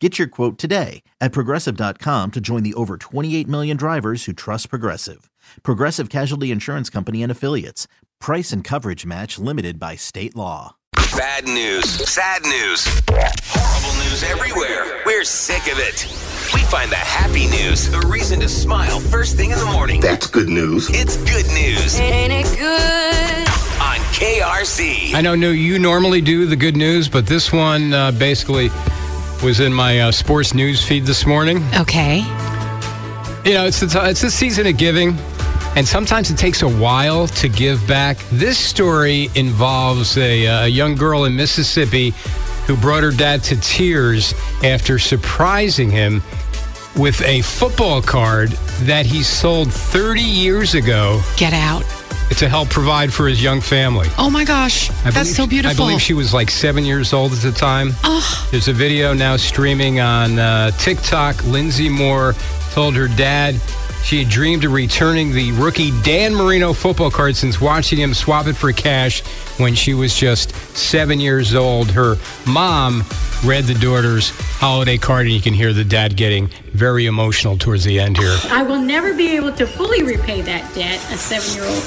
Get your quote today at progressive.com to join the over 28 million drivers who trust Progressive. Progressive Casualty Insurance Company and Affiliates. Price and coverage match limited by state law. Bad news, sad news, horrible news everywhere. We're sick of it. We find the happy news, the reason to smile first thing in the morning. That's good news. It's good news Ain't it good? on KRC. I know no, you normally do the good news, but this one uh, basically was in my uh, sports news feed this morning. Okay. You know, it's the, it's the season of giving, and sometimes it takes a while to give back. This story involves a, uh, a young girl in Mississippi who brought her dad to tears after surprising him with a football card that he sold 30 years ago Get out. To help provide for his young family. Oh my gosh. I That's so beautiful. I believe she was like seven years old at the time. Oh. There's a video now streaming on uh, TikTok. Lindsay Moore told her dad she had dreamed of returning the rookie Dan Marino football card since watching him swap it for cash when she was just seven years old. Her mom read the daughter's holiday card, and you can hear the dad getting very emotional towards the end here. I will never be able to fully repay that debt. A seven-year-old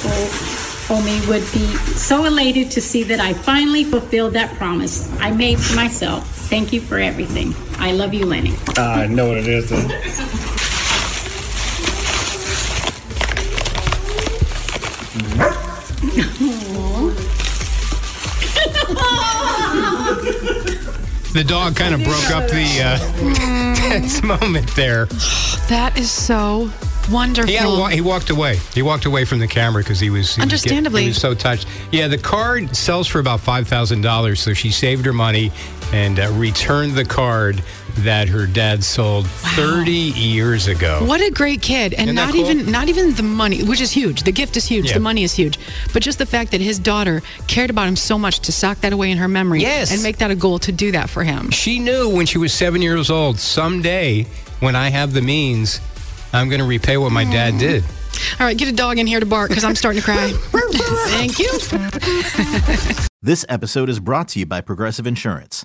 old me would be so elated to see that I finally fulfilled that promise I made to myself. Thank you for everything. I love you, Lenny. I know what it is. Then. The dog kind of broke up the uh, tense moment there. that is so wonderful. He, wa- he walked away. He walked away from the camera because he was he was Understandably. he was so touched. Yeah, the card sells for about five thousand dollars, so she saved her money and uh, returned the card that her dad sold thirty years ago. What a great kid, and Isn't not cool? even not even the money, which is huge. The gift is huge. Yeah. The money is huge, but just the fact that his daughter cared about him so much to sock that away in her memory, Yes. and make that a goal to do that for him. She knew when she was seven years old. Someday, when I have the means, I'm going to repay what my dad did. All right, get a dog in here to bark because I'm starting to cry. Thank you. This episode is brought to you by Progressive Insurance.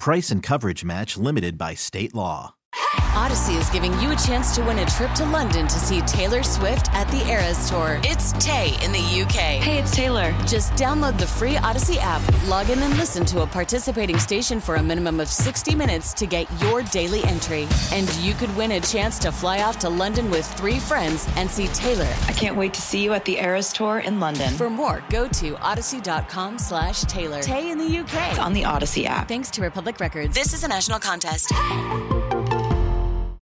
Price and coverage match limited by state law. Audacy is giving you a chance to win a trip to London to see Taylor Swift at the Eras Tour. It's Tay in the UK. Hey, it's Taylor. Just download the free Audacy app, log in and listen to a participating station for a minimum of 60 minutes to get your daily entry. And you could win a chance to fly off to London with three friends and see Taylor. I can't wait to see you at the Eras Tour in London. For more, go to audacy.com slash Taylor. Tay in the UK. on the Audacy app. Thanks to Republic Records. This is a national contest.